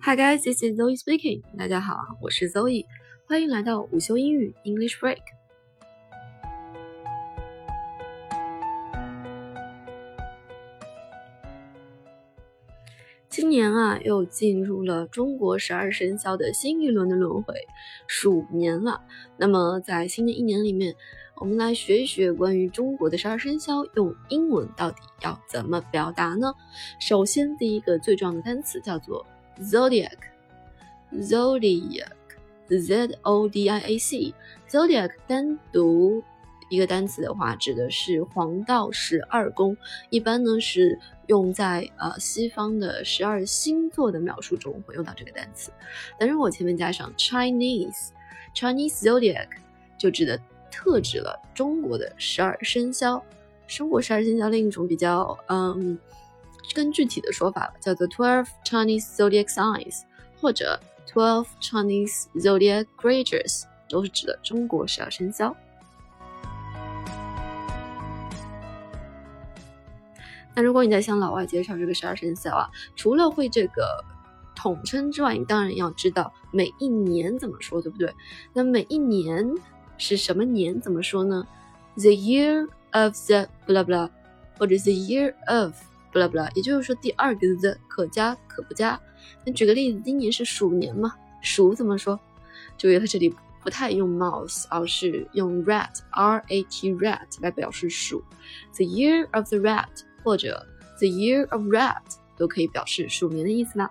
Hi guys, this is Zoe speaking. 大家好，我是 Zoe，欢迎来到午休英语 English Break。今年啊，又进入了中国十二生肖的新一轮的轮回，鼠年了。那么在新的一年里面，我们来学一学关于中国的十二生肖，用英文到底要怎么表达呢？首先，第一个最重要的单词叫做。Zodiac, Zodiac, Z O D I A C, Zodiac 单独一个单词的话，指的是黄道十二宫，一般呢是用在呃西方的十二星座的描述中会用到这个单词。但如果前面加上 Chinese, Chinese Zodiac，就指的特指了中国的十二生肖。中国十二生肖另一种比较嗯。更具体的说法叫做 Twelve Chinese Zodiac Signs，或者 Twelve Chinese Zodiac Creatures，都是指的中国十二生肖。那如果你在向老外介绍这个十二生肖啊，除了会这个统称之外，你当然要知道每一年怎么说，对不对？那每一年是什么年？怎么说呢？The year of the blah blah，或者 The year of。不啦不啦，也就是说第二个 the 可加可不加。那举个例子，今年是鼠年嘛，鼠怎么说？注意它这里不太用 mouse，而是用 rat r a t rat 来表示鼠。The year of the rat 或者 the year of rat 都可以表示鼠年的意思啦。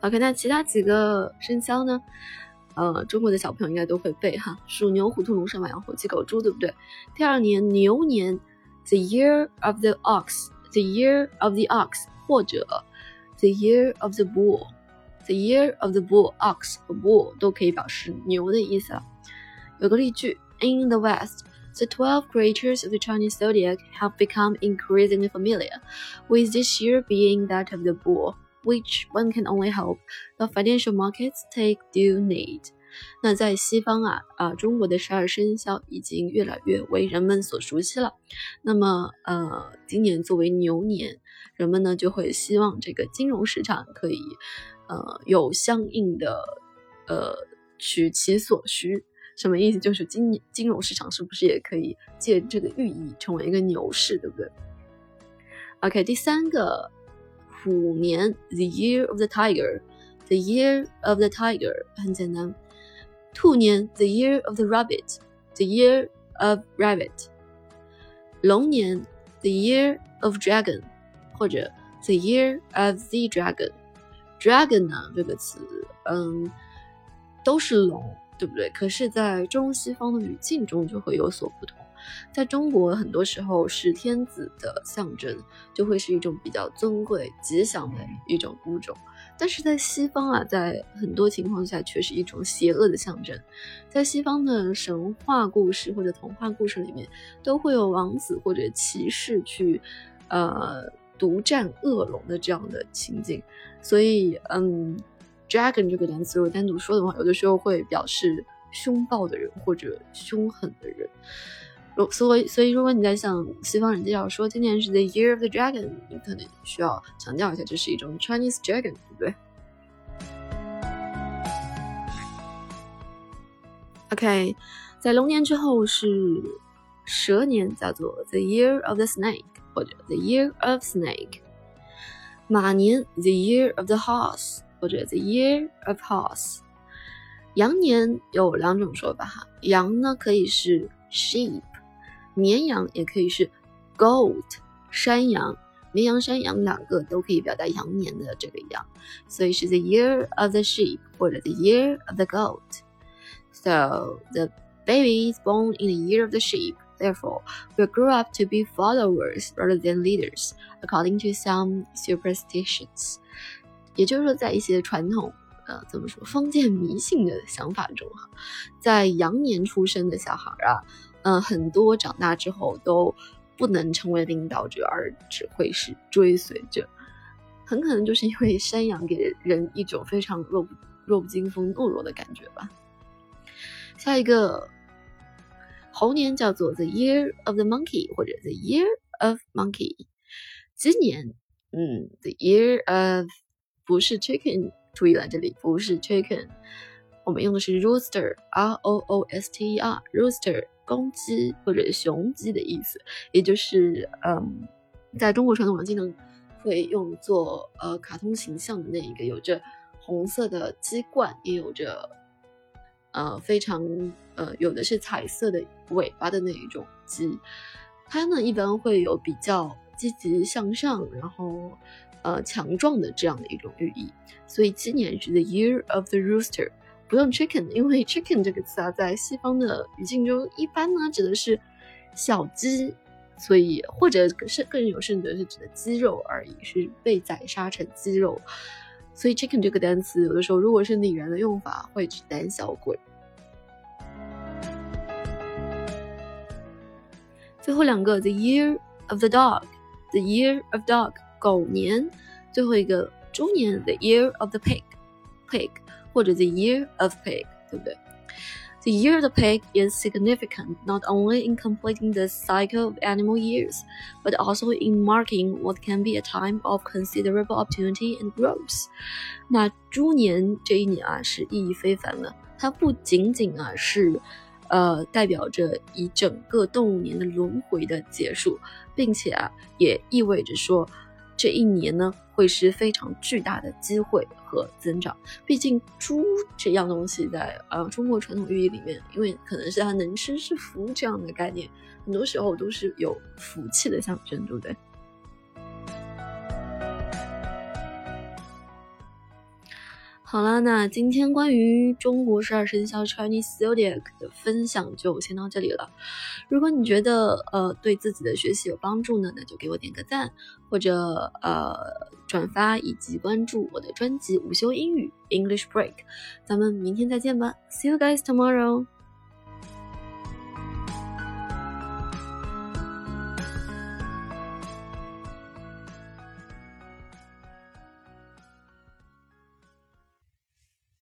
OK，那其他几个生肖呢？呃，中国的小朋友应该都会背哈，鼠牛虎兔龙蛇马羊猴鸡狗猪，对不对？第二年牛年，the year of the ox，the year of the ox，或者 the year of the bull，the year of the bull，ox 和 bull 都可以表示牛的意思。有个例句，In the West。The 12 creatures of the Chinese zodiac have become increasingly familiar, with this year being that of the bull Which one can only hope the financial markets take due need。那在西方啊啊，中国的十二生肖已经越来越为人们所熟悉了。那么呃，今年作为牛年，人们呢就会希望这个金融市场可以呃有相应的呃取其所需。什么意思？就是今金融市场是不是也可以借这个寓意成为一个牛市，对不对？OK，第三个。虎年，the year of the tiger，the year of the tiger 很简单。兔年，the year of the rabbit，the year of rabbit。龙年，the year of dragon，或者 the year of the dragon。dragon 呢这个词，嗯，都是龙，对不对？可是，在中西方的语境中就会有所不同。在中国，很多时候是天子的象征，就会是一种比较尊贵、吉祥的一种物种。但是在西方啊，在很多情况下却是一种邪恶的象征。在西方的神话故事或者童话故事里面，都会有王子或者骑士去，呃，独占恶龙的这样的情景。所以，嗯，dragon 这个单词如果单独说的话，有的时候会表示凶暴的人或者凶狠的人。如所以，所以如果你在向西方人介绍说今年是 the year of the dragon，你可能需要强调一下，这是一种 Chinese dragon，对不对？OK，在龙年之后是蛇年，叫做 the year of the snake 或者 the year of snake。马年 the year of the horse 或者 the year of horse。羊年有两种说法哈，羊呢可以是 sheep。绵羊也可以是 goat，山羊、绵羊、山羊两个都可以表达羊年的这个羊，所以是 the year of the sheep 或者 the year of the goat。So the baby is born in the year of the sheep. Therefore, will grow up to be followers rather than leaders, according to some superstitions. 也就是说，在一些传统呃怎么说封建迷信的想法中，哈，在羊年出生的小孩啊。 嗯，很多长大之后都不能成为领导者，而只会是追随者。很可能就是因为山羊给人一种非常弱不弱不禁风、懦弱的感觉吧。下一个猴年叫做 The Year of the Monkey，或者 The Year of Monkey。今年，嗯，the year of 不是 chicken，注意了，这里不是 chicken，我们用的是 rooster，r o o s t e r，rooster，公鸡或者雄鸡的意思，也就是嗯，在中国传统上经常会用作呃卡通形象的那一个，有着红色的鸡冠，也有着呃非常呃有的是彩色的尾巴的那一种鸡，它呢一般会有比较积极向上，然后。呃，强壮的这样的一种寓意，所以今年是 the year of the rooster，不用 chicken，因为 chicken 这个词啊，在西方的语境中一般呢指的是小鸡，所以或者是更有甚者是指的鸡肉而已，是被宰杀成鸡肉，所以 chicken 这个单词有的时候如果是拟人的用法，会指胆小鬼。最后两个 the year of the dog，the year of dog。狗年，最后一个猪年，the year of the pig，pig 或者 the year of pig，对不对？The year of the pig is significant not only in completing the cycle of animal years, but also in marking what can be a time of considerable opportunity and growth. 那猪年这一年啊是意义非凡的，它不仅仅啊是呃代表着一整个动物年的轮回的结束，并且啊也意味着说。 这一年呢，会是非常巨大的机会和增长。毕竟猪这样东西在呃中国传统寓意里面，因为可能是它能吃是福这样的概念，很多时候都是有福气的象征，对不对？好了，那今天关于中国十二生肖 Chinese Zodiac 的分享就先到这里了。如果你觉得呃对自己的学习有帮助呢，那就给我点个赞，或者呃转发以及关注我的专辑午休英语 English Break。咱们明天再见吧，See you guys tomorrow。